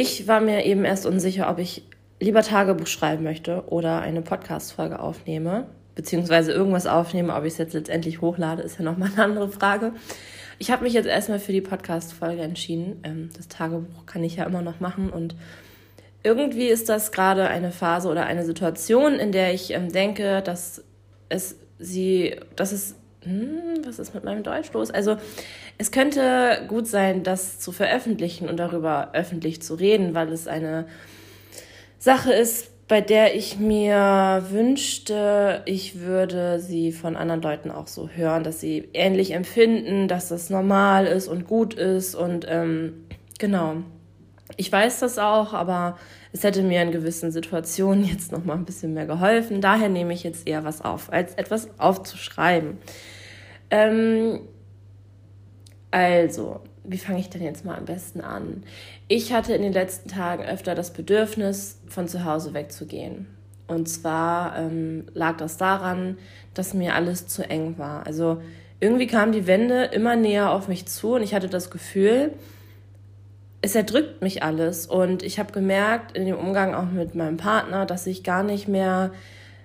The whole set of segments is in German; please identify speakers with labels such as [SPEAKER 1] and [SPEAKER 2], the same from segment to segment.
[SPEAKER 1] ich war mir eben erst unsicher, ob ich lieber Tagebuch schreiben möchte oder eine Podcast-Folge aufnehme, beziehungsweise irgendwas aufnehme. Ob ich es jetzt letztendlich hochlade, ist ja nochmal eine andere Frage. Ich habe mich jetzt erstmal für die Podcast-Folge entschieden. Ähm, das Tagebuch kann ich ja immer noch machen und irgendwie ist das gerade eine Phase oder eine Situation, in der ich ähm, denke, dass es sie, dass es, hm, was ist mit meinem Deutsch los? Also es könnte gut sein, das zu veröffentlichen und darüber öffentlich zu reden, weil es eine Sache ist, bei der ich mir wünschte, ich würde sie von anderen Leuten auch so hören, dass sie ähnlich empfinden, dass das normal ist und gut ist und ähm, genau. Ich weiß das auch, aber es hätte mir in gewissen Situationen jetzt noch mal ein bisschen mehr geholfen. Daher nehme ich jetzt eher was auf, als etwas aufzuschreiben. Ähm, also, wie fange ich denn jetzt mal am besten an? Ich hatte in den letzten Tagen öfter das Bedürfnis, von zu Hause wegzugehen. Und zwar ähm, lag das daran, dass mir alles zu eng war. Also irgendwie kamen die Wände immer näher auf mich zu und ich hatte das Gefühl, es erdrückt mich alles. Und ich habe gemerkt in dem Umgang auch mit meinem Partner, dass ich gar nicht mehr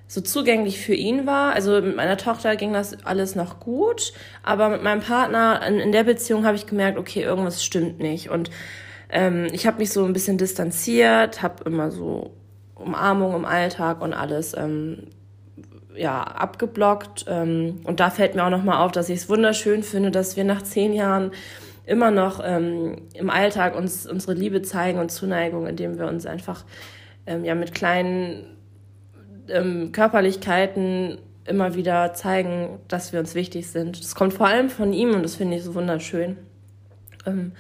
[SPEAKER 1] so zugänglich für ihn war. Also mit meiner Tochter ging das alles noch gut, aber mit meinem Partner in, in der Beziehung habe ich gemerkt, okay, irgendwas stimmt nicht. Und ähm, ich habe mich so ein bisschen distanziert, habe immer so Umarmung im Alltag und alles ähm, ja abgeblockt. Ähm, und da fällt mir auch noch mal auf, dass ich es wunderschön finde, dass wir nach zehn Jahren immer noch ähm, im Alltag uns unsere Liebe zeigen und Zuneigung, indem wir uns einfach ähm, ja mit kleinen ähm, Körperlichkeiten immer wieder zeigen, dass wir uns wichtig sind. Das kommt vor allem von ihm und das finde ich so wunderschön. Ähm,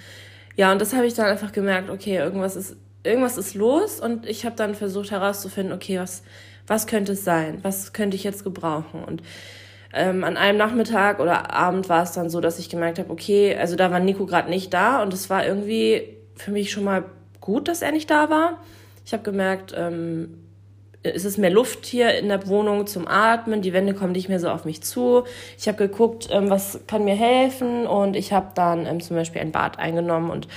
[SPEAKER 1] ja, und das habe ich dann einfach gemerkt, okay, irgendwas ist, irgendwas ist los und ich habe dann versucht herauszufinden, okay, was, was könnte es sein? Was könnte ich jetzt gebrauchen? Und ähm, an einem Nachmittag oder Abend war es dann so, dass ich gemerkt habe, okay, also da war Nico gerade nicht da und es war irgendwie für mich schon mal gut, dass er nicht da war. Ich habe gemerkt, ähm, es ist mehr Luft hier in der Wohnung zum Atmen, die Wände kommen nicht mehr so auf mich zu. Ich habe geguckt, ähm, was kann mir helfen und ich habe dann ähm, zum Beispiel ein Bad eingenommen und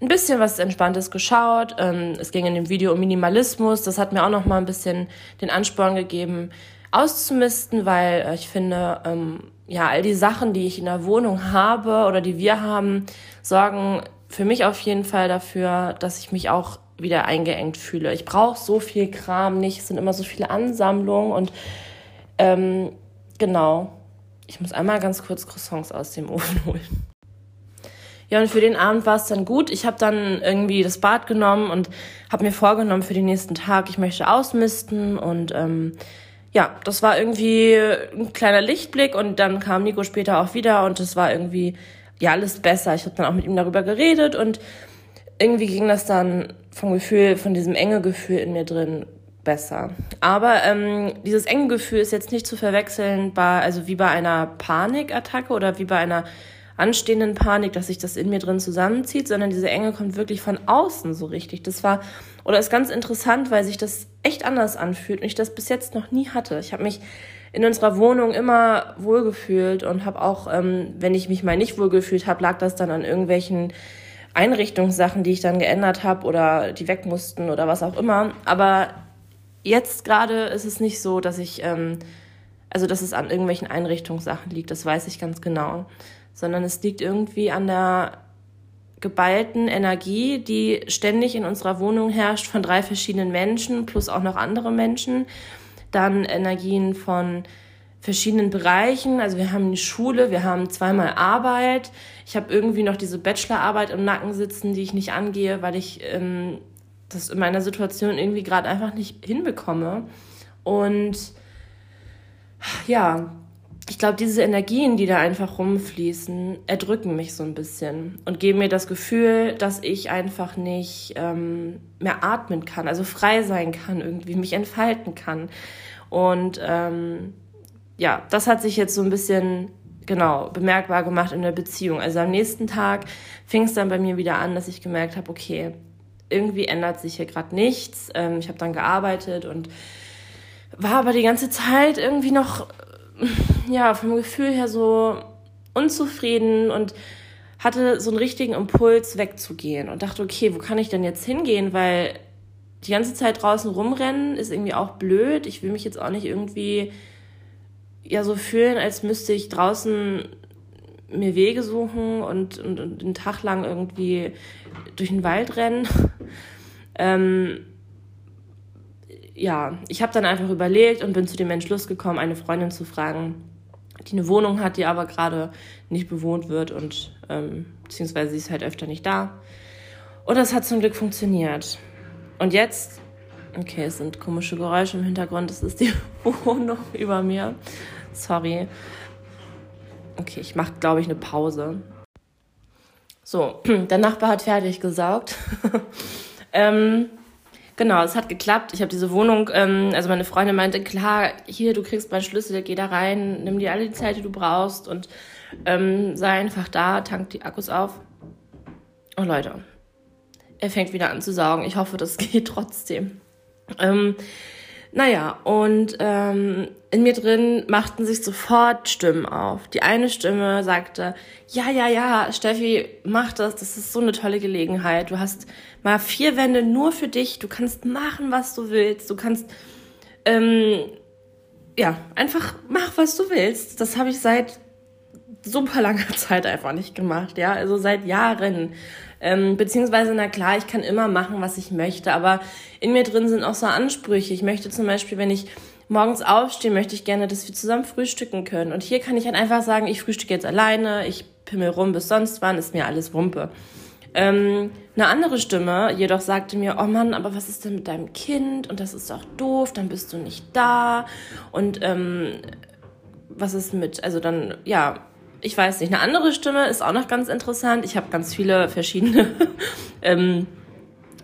[SPEAKER 1] ein bisschen was Entspanntes geschaut. Ähm, es ging in dem Video um Minimalismus, das hat mir auch noch mal ein bisschen den Ansporn gegeben, auszumisten, weil äh, ich finde, ja, all die Sachen, die ich in der Wohnung habe oder die wir haben, sorgen für mich auf jeden Fall dafür, dass ich mich auch wieder eingeengt fühle. Ich brauche so viel Kram nicht, es sind immer so viele Ansammlungen und ähm, genau. Ich muss einmal ganz kurz Croissants aus dem Ofen holen. Ja, und für den Abend war es dann gut. Ich habe dann irgendwie das Bad genommen und habe mir vorgenommen für den nächsten Tag, ich möchte ausmisten und ähm, ja, das war irgendwie ein kleiner Lichtblick und dann kam Nico später auch wieder und es war irgendwie ja alles besser. Ich habe dann auch mit ihm darüber geredet und irgendwie ging das dann vom Gefühl, von diesem enge Gefühl in mir drin besser. Aber ähm, dieses enge Gefühl ist jetzt nicht zu verwechseln bei, also wie bei einer Panikattacke oder wie bei einer anstehenden Panik, dass sich das in mir drin zusammenzieht, sondern diese Enge kommt wirklich von außen so richtig. Das war oder ist ganz interessant, weil sich das echt anders anfühlt und ich das bis jetzt noch nie hatte. Ich habe mich in unserer Wohnung immer wohlgefühlt und habe auch, ähm, wenn ich mich mal nicht wohlgefühlt habe, lag das dann an irgendwelchen Einrichtungssachen, die ich dann geändert habe oder die weg mussten oder was auch immer. Aber jetzt gerade ist es nicht so, dass ich, ähm, also dass es an irgendwelchen Einrichtungssachen liegt, das weiß ich ganz genau, sondern es liegt irgendwie an der geballten Energie, die ständig in unserer Wohnung herrscht von drei verschiedenen Menschen plus auch noch andere Menschen. Dann Energien von verschiedenen Bereichen. Also wir haben die Schule, wir haben zweimal Arbeit. Ich habe irgendwie noch diese Bachelorarbeit im Nacken sitzen, die ich nicht angehe, weil ich ähm, das in meiner Situation irgendwie gerade einfach nicht hinbekomme. Und ja, ich glaube, diese Energien, die da einfach rumfließen, erdrücken mich so ein bisschen und geben mir das Gefühl, dass ich einfach nicht ähm, mehr atmen kann, also frei sein kann, irgendwie mich entfalten kann. Und ähm, ja, das hat sich jetzt so ein bisschen genau bemerkbar gemacht in der Beziehung. Also am nächsten Tag fing es dann bei mir wieder an, dass ich gemerkt habe, okay, irgendwie ändert sich hier gerade nichts. Ähm, ich habe dann gearbeitet und war aber die ganze Zeit irgendwie noch ja vom Gefühl her so unzufrieden und hatte so einen richtigen Impuls wegzugehen und dachte, okay, wo kann ich denn jetzt hingehen? Weil die ganze Zeit draußen rumrennen ist irgendwie auch blöd. Ich will mich jetzt auch nicht irgendwie ja so fühlen, als müsste ich draußen mir Wege suchen und, und, und den Tag lang irgendwie durch den Wald rennen. ähm, ja, ich habe dann einfach überlegt und bin zu dem Entschluss gekommen, eine Freundin zu fragen, die eine Wohnung hat, die aber gerade nicht bewohnt wird und ähm, beziehungsweise sie ist halt öfter nicht da. Und das hat zum Glück funktioniert. Und jetzt, okay, es sind komische Geräusche im Hintergrund, das ist die Wohnung über mir. Sorry. Okay, ich mache, glaube ich, eine Pause. So, der Nachbar hat fertig gesaugt. ähm, genau, es hat geklappt. Ich habe diese Wohnung, ähm, also meine Freundin meinte, klar, hier, du kriegst meinen Schlüssel, geh da rein, nimm dir alle die Zeit, die du brauchst und ähm, sei einfach da, tank die Akkus auf. Oh Leute, er fängt wieder an zu saugen. Ich hoffe, das geht trotzdem. Ähm, naja, und ähm, in mir drin machten sich sofort Stimmen auf. Die eine Stimme sagte, ja, ja, ja, Steffi, mach das, das ist so eine tolle Gelegenheit. Du hast mal vier Wände nur für dich, du kannst machen, was du willst, du kannst, ähm, ja, einfach mach, was du willst. Das habe ich seit super langer Zeit einfach nicht gemacht, ja, also seit Jahren. Ähm, beziehungsweise, na klar, ich kann immer machen, was ich möchte, aber in mir drin sind auch so Ansprüche. Ich möchte zum Beispiel, wenn ich morgens aufstehe, möchte ich gerne, dass wir zusammen frühstücken können. Und hier kann ich halt einfach sagen, ich frühstücke jetzt alleine, ich pimmel rum bis sonst wann, ist mir alles Wumpe. Ähm, eine andere Stimme jedoch sagte mir, oh Mann, aber was ist denn mit deinem Kind? Und das ist doch doof, dann bist du nicht da. Und ähm, was ist mit, also dann, ja, ich weiß nicht. Eine andere Stimme ist auch noch ganz interessant. Ich habe ganz viele verschiedene ähm,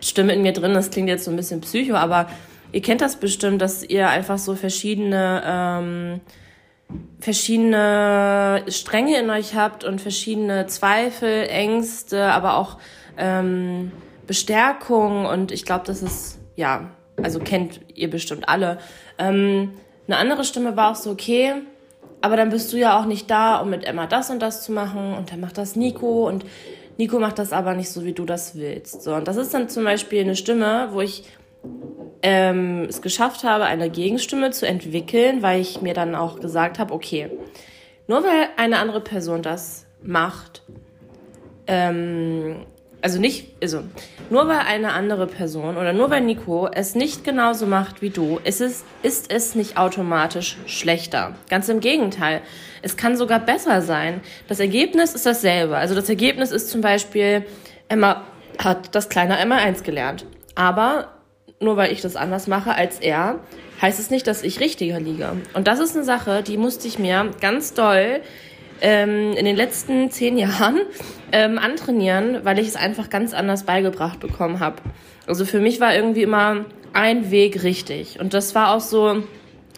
[SPEAKER 1] Stimmen in mir drin. Das klingt jetzt so ein bisschen psycho, aber ihr kennt das bestimmt, dass ihr einfach so verschiedene ähm, verschiedene Stränge in euch habt und verschiedene Zweifel, Ängste, aber auch ähm, Bestärkung. Und ich glaube, das ist ja, also kennt ihr bestimmt alle. Ähm, eine andere Stimme war auch so, okay, aber dann bist du ja auch nicht da, um mit Emma das und das zu machen und dann macht das Nico und Nico macht das aber nicht so, wie du das willst. So, und das ist dann zum Beispiel eine Stimme, wo ich ähm, es geschafft habe, eine Gegenstimme zu entwickeln, weil ich mir dann auch gesagt habe, okay, nur weil eine andere Person das macht, ähm, also nicht, also nur weil eine andere Person oder nur weil Nico es nicht genauso macht wie du, ist es, ist es nicht automatisch schlechter. Ganz im Gegenteil. Es kann sogar besser sein. Das Ergebnis ist dasselbe. Also das Ergebnis ist zum Beispiel, Emma hat das kleine Emma 1 gelernt. Aber nur weil ich das anders mache als er, heißt es nicht, dass ich richtiger liege. Und das ist eine Sache, die musste ich mir ganz doll ähm, in den letzten zehn Jahren ähm, antrainieren, weil ich es einfach ganz anders beigebracht bekommen habe. Also für mich war irgendwie immer ein Weg richtig. Und das war auch so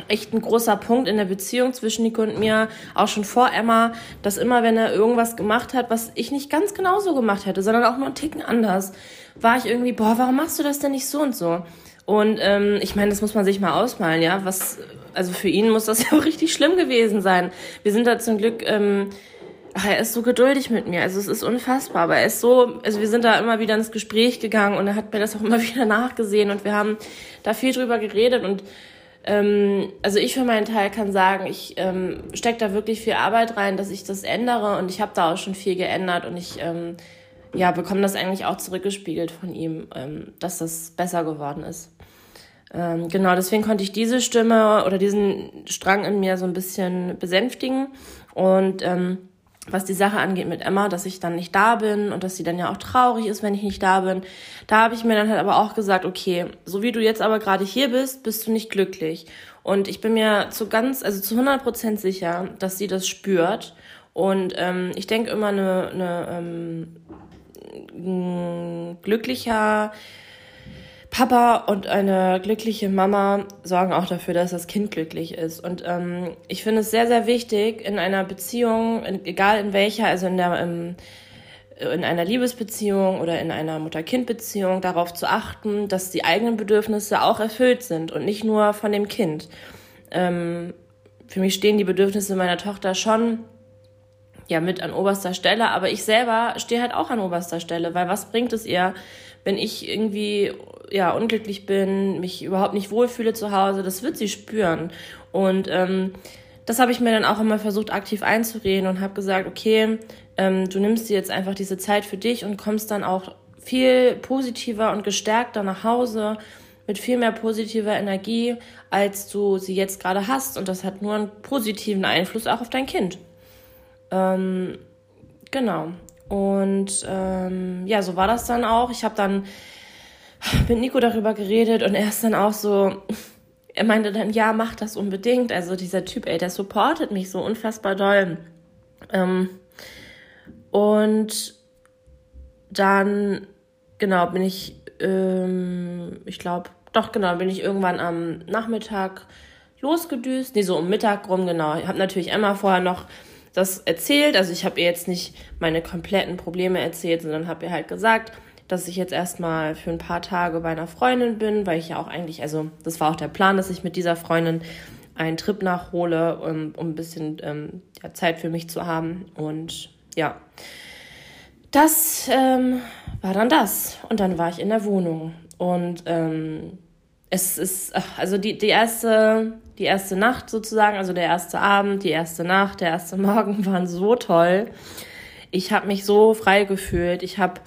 [SPEAKER 1] echt ein großer Punkt in der Beziehung zwischen Nico und mir, auch schon vor Emma, dass immer, wenn er irgendwas gemacht hat, was ich nicht ganz genauso gemacht hätte, sondern auch nur einen Ticken anders, war ich irgendwie, boah, warum machst du das denn nicht so und so? Und ähm, ich meine, das muss man sich mal ausmalen, ja. Was, also für ihn muss das ja auch richtig schlimm gewesen sein. Wir sind da zum Glück, ähm, ach, er ist so geduldig mit mir. Also es ist unfassbar. Aber er ist so, also wir sind da immer wieder ins Gespräch gegangen und er hat mir das auch immer wieder nachgesehen und wir haben da viel drüber geredet und ähm, also ich für meinen Teil kann sagen, ich ähm, stecke da wirklich viel Arbeit rein, dass ich das ändere und ich habe da auch schon viel geändert und ich ähm, ja, bekomme das eigentlich auch zurückgespiegelt von ihm, ähm, dass das besser geworden ist. Ähm, genau, deswegen konnte ich diese Stimme oder diesen Strang in mir so ein bisschen besänftigen. Und ähm, was die Sache angeht mit Emma, dass ich dann nicht da bin und dass sie dann ja auch traurig ist, wenn ich nicht da bin, da habe ich mir dann halt aber auch gesagt, okay, so wie du jetzt aber gerade hier bist, bist du nicht glücklich. Und ich bin mir zu ganz, also zu 100 Prozent sicher, dass sie das spürt. Und ähm, ich denke immer, eine, eine ähm, glücklicher Papa und eine glückliche Mama sorgen auch dafür, dass das Kind glücklich ist. Und ähm, ich finde es sehr, sehr wichtig in einer Beziehung, in, egal in welcher, also in der ähm, in einer Liebesbeziehung oder in einer Mutter-Kind-Beziehung darauf zu achten, dass die eigenen Bedürfnisse auch erfüllt sind und nicht nur von dem Kind. Ähm, für mich stehen die Bedürfnisse meiner Tochter schon ja mit an oberster Stelle, aber ich selber stehe halt auch an oberster Stelle, weil was bringt es ihr, wenn ich irgendwie ja unglücklich bin, mich überhaupt nicht wohlfühle zu Hause, das wird sie spüren und ähm, das habe ich mir dann auch immer versucht aktiv einzureden und habe gesagt, okay, ähm, du nimmst dir jetzt einfach diese Zeit für dich und kommst dann auch viel positiver und gestärkter nach Hause mit viel mehr positiver Energie, als du sie jetzt gerade hast. Und das hat nur einen positiven Einfluss auch auf dein Kind. Ähm, genau. Und ähm, ja, so war das dann auch. Ich habe dann mit Nico darüber geredet und er ist dann auch so, er meinte dann, ja, mach das unbedingt. Also dieser Typ, ey, der supportet mich so unfassbar doll. Ähm, und dann, genau, bin ich, ähm, ich glaube, doch, genau, bin ich irgendwann am Nachmittag losgedüst. Nee, so um Mittag rum, genau. Ich habe natürlich Emma vorher noch das erzählt. Also ich habe ihr jetzt nicht meine kompletten Probleme erzählt, sondern habe ihr halt gesagt, dass ich jetzt erstmal für ein paar Tage bei einer Freundin bin, weil ich ja auch eigentlich, also das war auch der Plan, dass ich mit dieser Freundin einen Trip nachhole, um, um ein bisschen ähm, ja, Zeit für mich zu haben. Und ja, das ähm, war dann das. Und dann war ich in der Wohnung. Und ähm, es ist, also die, die erste, die erste Nacht sozusagen, also der erste Abend, die erste Nacht, der erste Morgen waren so toll. Ich habe mich so frei gefühlt. Ich habe,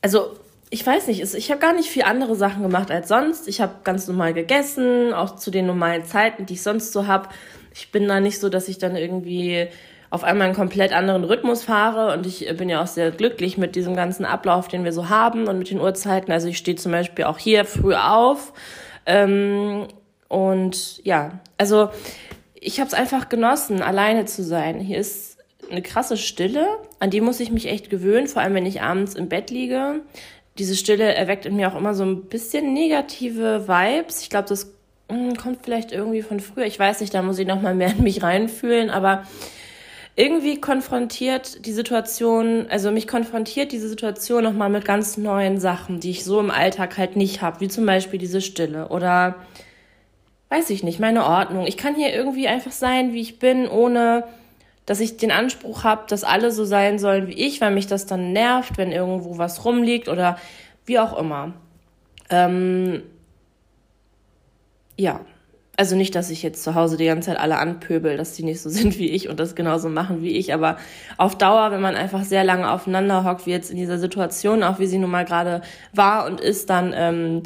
[SPEAKER 1] also ich weiß nicht, ich habe gar nicht viel andere Sachen gemacht als sonst. Ich habe ganz normal gegessen, auch zu den normalen Zeiten, die ich sonst so habe. Ich bin da nicht so, dass ich dann irgendwie auf einmal einen komplett anderen Rhythmus fahre und ich bin ja auch sehr glücklich mit diesem ganzen Ablauf, den wir so haben und mit den Uhrzeiten. Also ich stehe zum Beispiel auch hier früh auf ähm, und ja, also ich habe es einfach genossen, alleine zu sein. Hier ist eine krasse Stille, an die muss ich mich echt gewöhnen, vor allem wenn ich abends im Bett liege. Diese Stille erweckt in mir auch immer so ein bisschen negative Vibes. Ich glaube, das hm, kommt vielleicht irgendwie von früher. Ich weiß nicht, da muss ich noch mal mehr in mich reinfühlen, aber irgendwie konfrontiert die Situation, also mich konfrontiert diese Situation nochmal mit ganz neuen Sachen, die ich so im Alltag halt nicht habe, wie zum Beispiel diese Stille oder weiß ich nicht, meine Ordnung. Ich kann hier irgendwie einfach sein, wie ich bin, ohne dass ich den Anspruch habe, dass alle so sein sollen wie ich, weil mich das dann nervt, wenn irgendwo was rumliegt oder wie auch immer. Ähm, ja, also nicht, dass ich jetzt zu Hause die ganze Zeit alle anpöbel, dass die nicht so sind wie ich und das genauso machen wie ich, aber auf Dauer, wenn man einfach sehr lange aufeinander hockt, wie jetzt in dieser Situation, auch wie sie nun mal gerade war und ist, dann ähm,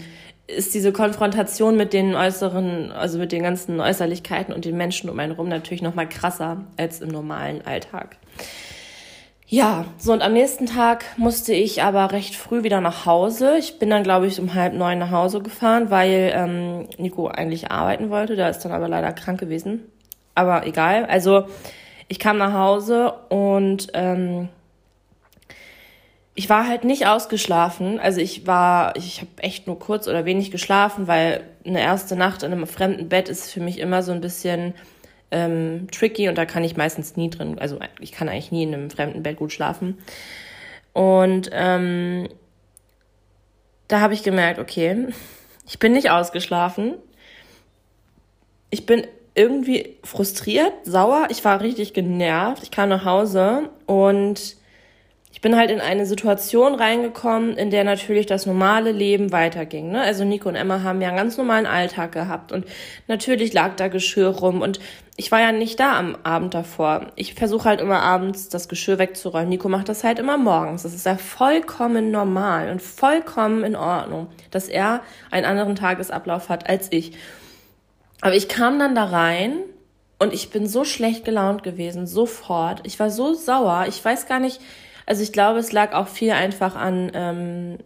[SPEAKER 1] ist diese Konfrontation mit den äußeren, also mit den ganzen Äußerlichkeiten und den Menschen um einen rum natürlich noch mal krasser als im normalen Alltag. Ja, so und am nächsten Tag musste ich aber recht früh wieder nach Hause. Ich bin dann, glaube ich, um halb neun nach Hause gefahren, weil ähm, Nico eigentlich arbeiten wollte. Der ist dann aber leider krank gewesen. Aber egal. Also ich kam nach Hause und ähm, ich war halt nicht ausgeschlafen. Also ich war, ich habe echt nur kurz oder wenig geschlafen, weil eine erste Nacht in einem fremden Bett ist für mich immer so ein bisschen ähm, tricky und da kann ich meistens nie drin, also ich kann eigentlich nie in einem fremden Bett gut schlafen. Und ähm, da habe ich gemerkt, okay, ich bin nicht ausgeschlafen. Ich bin irgendwie frustriert, sauer. Ich war richtig genervt. Ich kam nach Hause und ich bin halt in eine Situation reingekommen, in der natürlich das normale Leben weiterging. Ne? Also Nico und Emma haben ja einen ganz normalen Alltag gehabt und natürlich lag da Geschirr rum und ich war ja nicht da am Abend davor. Ich versuche halt immer abends das Geschirr wegzuräumen. Nico macht das halt immer morgens. Das ist ja vollkommen normal und vollkommen in Ordnung, dass er einen anderen Tagesablauf hat als ich. Aber ich kam dann da rein und ich bin so schlecht gelaunt gewesen, sofort. Ich war so sauer. Ich weiß gar nicht, also ich glaube, es lag auch viel einfach an, ähm,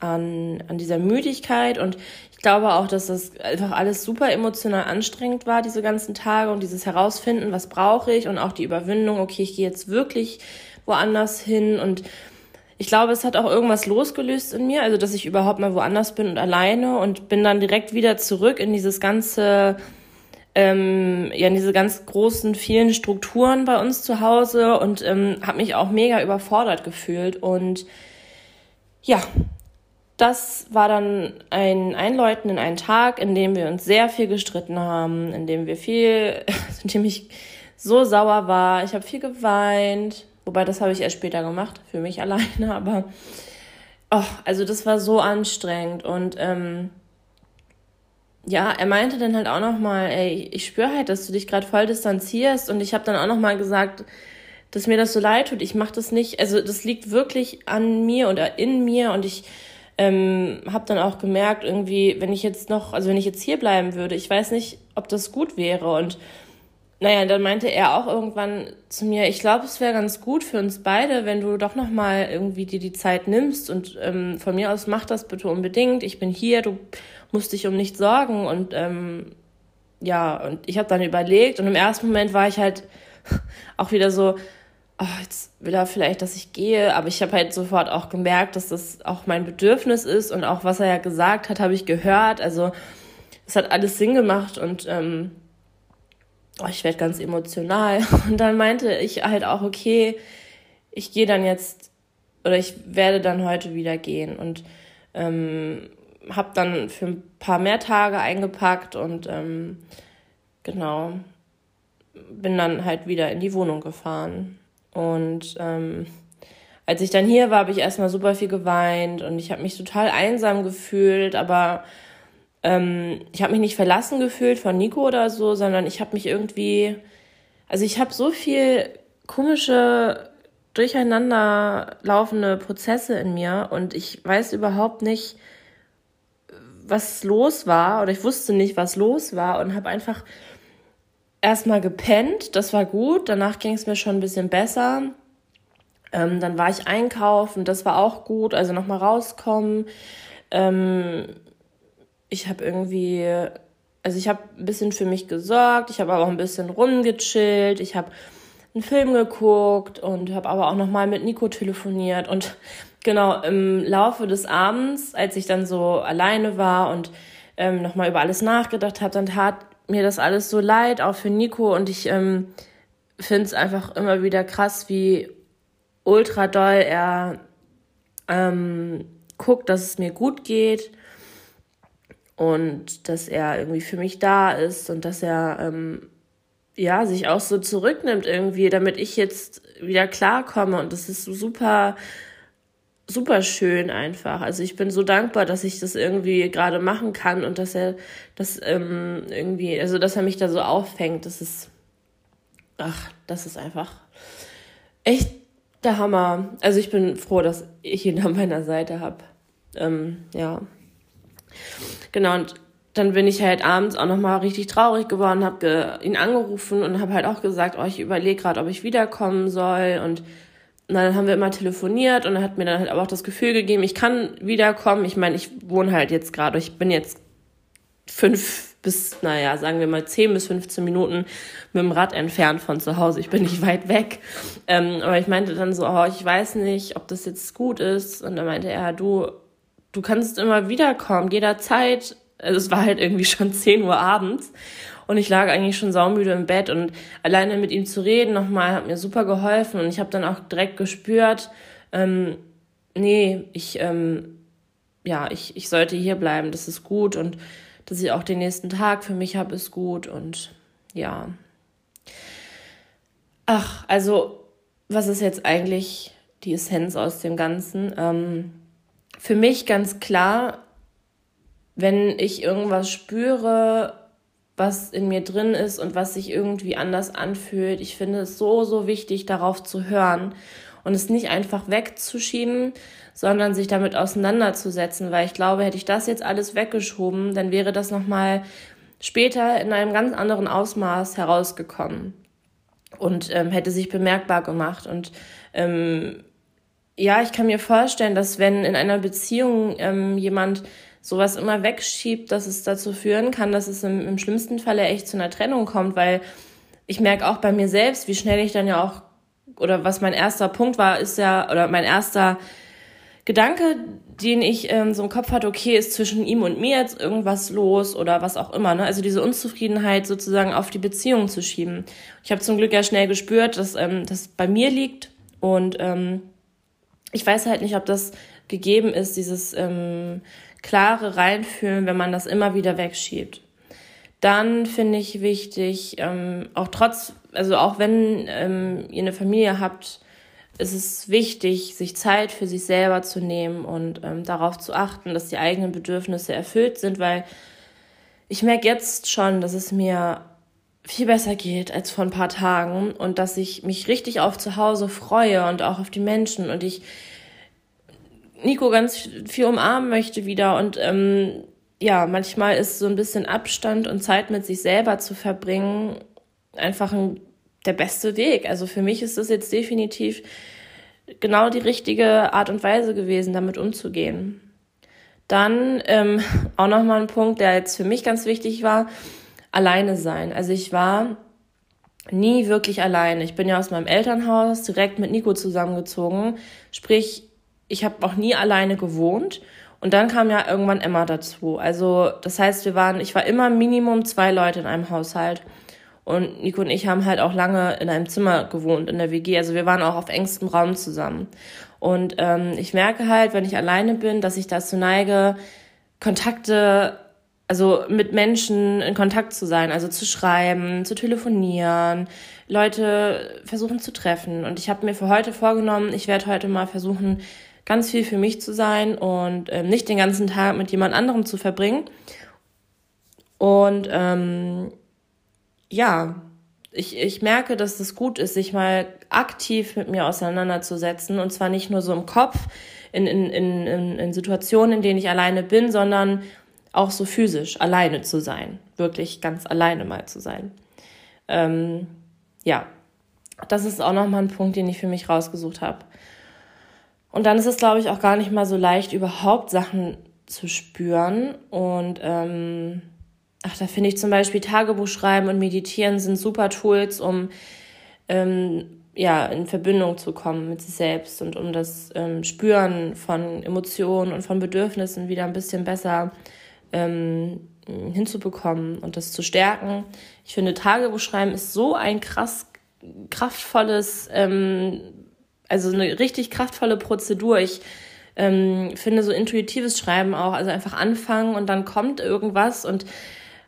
[SPEAKER 1] an, an dieser Müdigkeit und ich glaube auch, dass das einfach alles super emotional anstrengend war, diese ganzen Tage und dieses Herausfinden, was brauche ich und auch die Überwindung, okay, ich gehe jetzt wirklich woanders hin und ich glaube, es hat auch irgendwas losgelöst in mir, also dass ich überhaupt mal woanders bin und alleine und bin dann direkt wieder zurück in dieses ganze ähm, ja in diese ganz großen, vielen Strukturen bei uns zu Hause und ähm, habe mich auch mega überfordert gefühlt. Und ja, das war dann ein Einläuten in einen Tag, in dem wir uns sehr viel gestritten haben, in dem wir viel, in dem ich so sauer war. Ich habe viel geweint. Wobei, das habe ich erst später gemacht, für mich alleine. Aber, oh, also das war so anstrengend. Und ähm, ja, er meinte dann halt auch nochmal, ey, ich spüre halt, dass du dich gerade voll distanzierst. Und ich habe dann auch nochmal gesagt, dass mir das so leid tut. Ich mache das nicht, also das liegt wirklich an mir oder in mir. Und ich ähm, habe dann auch gemerkt, irgendwie, wenn ich jetzt noch, also wenn ich jetzt hier bleiben würde, ich weiß nicht, ob das gut wäre. Und naja, dann meinte er auch irgendwann zu mir, ich glaube, es wäre ganz gut für uns beide, wenn du doch nochmal irgendwie dir die Zeit nimmst und ähm, von mir aus mach das bitte unbedingt. Ich bin hier, du musst dich um nichts sorgen und ähm, ja, und ich habe dann überlegt und im ersten Moment war ich halt auch wieder so, oh, jetzt will er vielleicht, dass ich gehe, aber ich habe halt sofort auch gemerkt, dass das auch mein Bedürfnis ist und auch was er ja gesagt hat, habe ich gehört. Also es hat alles Sinn gemacht und ähm, oh, ich werde ganz emotional. Und dann meinte ich halt auch, okay, ich gehe dann jetzt oder ich werde dann heute wieder gehen und ähm, habe dann für ein paar mehr Tage eingepackt und ähm, genau bin dann halt wieder in die Wohnung gefahren. Und ähm, als ich dann hier war, habe ich erstmal super viel geweint und ich habe mich total einsam gefühlt, aber ähm, ich habe mich nicht verlassen gefühlt von Nico oder so, sondern ich habe mich irgendwie, also ich habe so viel komische, durcheinander laufende Prozesse in mir und ich weiß überhaupt nicht, was los war oder ich wusste nicht, was los war und habe einfach erstmal gepennt, das war gut, danach ging es mir schon ein bisschen besser. Ähm, dann war ich einkaufen, das war auch gut, also nochmal rauskommen. Ähm, ich habe irgendwie, also ich habe ein bisschen für mich gesorgt, ich habe aber auch ein bisschen rumgechillt, ich habe einen Film geguckt und habe aber auch nochmal mit Nico telefoniert. Und genau im Laufe des Abends, als ich dann so alleine war und ähm, nochmal über alles nachgedacht habe, dann tat mir das alles so leid, auch für Nico. Und ich ähm, finde es einfach immer wieder krass, wie ultra doll er ähm, guckt, dass es mir gut geht. Und dass er irgendwie für mich da ist und dass er ähm, ja sich auch so zurücknimmt irgendwie, damit ich jetzt wieder klarkomme. Und das ist super super schön einfach. Also ich bin so dankbar, dass ich das irgendwie gerade machen kann und dass er das ähm, irgendwie, also dass er mich da so auffängt. Das ist, ach, das ist einfach echt der Hammer. Also ich bin froh, dass ich ihn an meiner Seite habe. Ähm, ja. Genau, und dann bin ich halt abends auch nochmal richtig traurig geworden, habe ihn angerufen und habe halt auch gesagt, oh, ich überlege gerade, ob ich wiederkommen soll. Und dann haben wir immer telefoniert und er hat mir dann halt auch das Gefühl gegeben, ich kann wiederkommen. Ich meine, ich wohne halt jetzt gerade, ich bin jetzt fünf bis, naja, sagen wir mal zehn bis 15 Minuten mit dem Rad entfernt von zu Hause. Ich bin nicht weit weg. Ähm, aber ich meinte dann so, oh, ich weiß nicht, ob das jetzt gut ist. Und dann meinte er, du, du kannst immer wiederkommen, jederzeit. Also es war halt irgendwie schon 10 Uhr abends und ich lag eigentlich schon saumüde im Bett und alleine mit ihm zu reden nochmal hat mir super geholfen und ich habe dann auch direkt gespürt, ähm, nee, ich, ähm, ja, ich, ich sollte hier bleiben, das ist gut und dass ich auch den nächsten Tag für mich habe, ist gut und ja. Ach, also, was ist jetzt eigentlich die Essenz aus dem Ganzen? Ähm, für mich ganz klar, wenn ich irgendwas spüre, was in mir drin ist und was sich irgendwie anders anfühlt, ich finde es so, so wichtig, darauf zu hören und es nicht einfach wegzuschieben, sondern sich damit auseinanderzusetzen, weil ich glaube, hätte ich das jetzt alles weggeschoben, dann wäre das nochmal später in einem ganz anderen Ausmaß herausgekommen und ähm, hätte sich bemerkbar gemacht. Und ähm, ja, ich kann mir vorstellen, dass wenn in einer Beziehung ähm, jemand sowas immer wegschiebt, dass es dazu führen kann, dass es im, im schlimmsten Falle echt zu einer Trennung kommt, weil ich merke auch bei mir selbst, wie schnell ich dann ja auch, oder was mein erster Punkt war, ist ja, oder mein erster Gedanke, den ich ähm, so im Kopf hatte, okay, ist zwischen ihm und mir jetzt irgendwas los oder was auch immer. Ne? Also diese Unzufriedenheit sozusagen auf die Beziehung zu schieben. Ich habe zum Glück ja schnell gespürt, dass ähm, das bei mir liegt und ähm, ich weiß halt nicht, ob das gegeben ist, dieses ähm, klare Reinfühlen, wenn man das immer wieder wegschiebt. Dann finde ich wichtig, ähm, auch trotz, also auch wenn ähm, ihr eine Familie habt, ist es wichtig, sich Zeit für sich selber zu nehmen und ähm, darauf zu achten, dass die eigenen Bedürfnisse erfüllt sind, weil ich merke jetzt schon, dass es mir viel besser geht als vor ein paar Tagen und dass ich mich richtig auf zu Hause freue und auch auf die Menschen und ich Nico ganz viel umarmen möchte wieder und ähm, ja, manchmal ist so ein bisschen Abstand und Zeit mit sich selber zu verbringen einfach ein, der beste Weg. Also für mich ist das jetzt definitiv genau die richtige Art und Weise gewesen, damit umzugehen. Dann ähm, auch nochmal ein Punkt, der jetzt für mich ganz wichtig war, alleine sein. Also ich war nie wirklich alleine. Ich bin ja aus meinem Elternhaus direkt mit Nico zusammengezogen. Sprich, ich habe auch nie alleine gewohnt. Und dann kam ja irgendwann Emma dazu. Also das heißt, wir waren, ich war immer Minimum zwei Leute in einem Haushalt. Und Nico und ich haben halt auch lange in einem Zimmer gewohnt, in der WG. Also wir waren auch auf engstem Raum zusammen. Und ähm, ich merke halt, wenn ich alleine bin, dass ich dazu neige, Kontakte, also mit Menschen in Kontakt zu sein, also zu schreiben, zu telefonieren, Leute versuchen zu treffen. Und ich habe mir für heute vorgenommen, ich werde heute mal versuchen, ganz viel für mich zu sein und ähm, nicht den ganzen Tag mit jemand anderem zu verbringen. Und ähm, ja, ich, ich merke, dass es gut ist, sich mal aktiv mit mir auseinanderzusetzen. Und zwar nicht nur so im Kopf, in, in, in, in Situationen, in denen ich alleine bin, sondern auch so physisch alleine zu sein. Wirklich ganz alleine mal zu sein. Ähm, ja, das ist auch nochmal ein Punkt, den ich für mich rausgesucht habe. Und dann ist es, glaube ich, auch gar nicht mal so leicht, überhaupt Sachen zu spüren. Und ähm, ach, da finde ich zum Beispiel Tagebuch schreiben und meditieren sind super Tools, um ähm, ja, in Verbindung zu kommen mit sich selbst und um das ähm, Spüren von Emotionen und von Bedürfnissen wieder ein bisschen besser ähm, hinzubekommen und das zu stärken. Ich finde, Tagebuch schreiben ist so ein krass kraftvolles, ähm, also eine richtig kraftvolle Prozedur. Ich ähm, finde so intuitives Schreiben auch, also einfach anfangen und dann kommt irgendwas und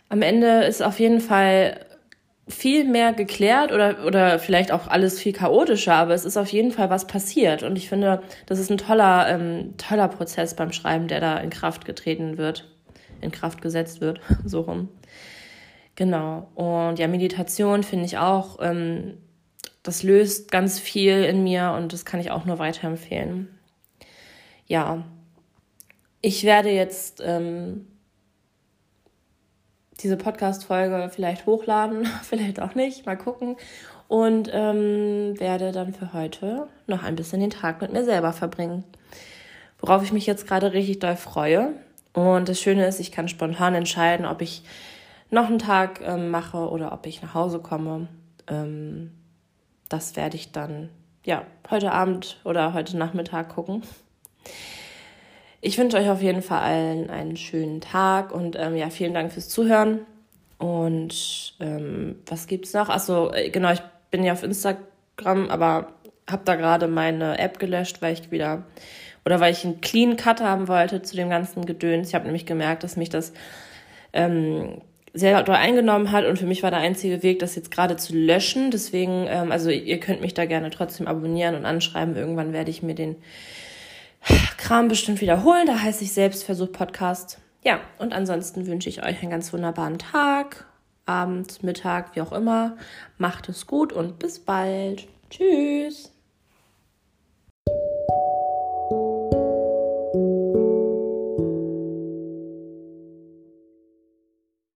[SPEAKER 1] am Ende ist auf jeden Fall viel mehr geklärt oder, oder vielleicht auch alles viel chaotischer, aber es ist auf jeden Fall was passiert. Und ich finde, das ist ein toller, ähm, toller Prozess beim Schreiben, der da in Kraft getreten wird, in Kraft gesetzt wird, so rum. Genau. Und ja, Meditation finde ich auch, ähm, das löst ganz viel in mir und das kann ich auch nur weiterempfehlen. Ja, ich werde jetzt ähm, diese Podcast-Folge vielleicht hochladen, vielleicht auch nicht, mal gucken. Und ähm, werde dann für heute noch ein bisschen den Tag mit mir selber verbringen. Worauf ich mich jetzt gerade richtig doll freue. Und das Schöne ist, ich kann spontan entscheiden, ob ich noch einen Tag ähm, mache oder ob ich nach Hause komme. Ähm, das werde ich dann ja heute Abend oder heute Nachmittag gucken. Ich wünsche euch auf jeden Fall allen einen schönen Tag und ähm, ja, vielen Dank fürs Zuhören. Und ähm, was gibt's noch? Achso, äh, genau, ich bin ja auf Instagram, aber habe da gerade meine App gelöscht, weil ich wieder oder weil ich einen Clean Cut haben wollte zu dem ganzen Gedöns. Ich habe nämlich gemerkt, dass mich das ähm, sehr doll eingenommen hat und für mich war der einzige Weg, das jetzt gerade zu löschen. Deswegen, ähm, also ihr könnt mich da gerne trotzdem abonnieren und anschreiben. Irgendwann werde ich mir den Kram bestimmt wiederholen. Da heißt ich Selbstversuch Podcast. Ja, und ansonsten wünsche ich euch einen ganz wunderbaren Tag, Abend, Mittag, wie auch immer. Macht es gut und bis bald. Tschüss.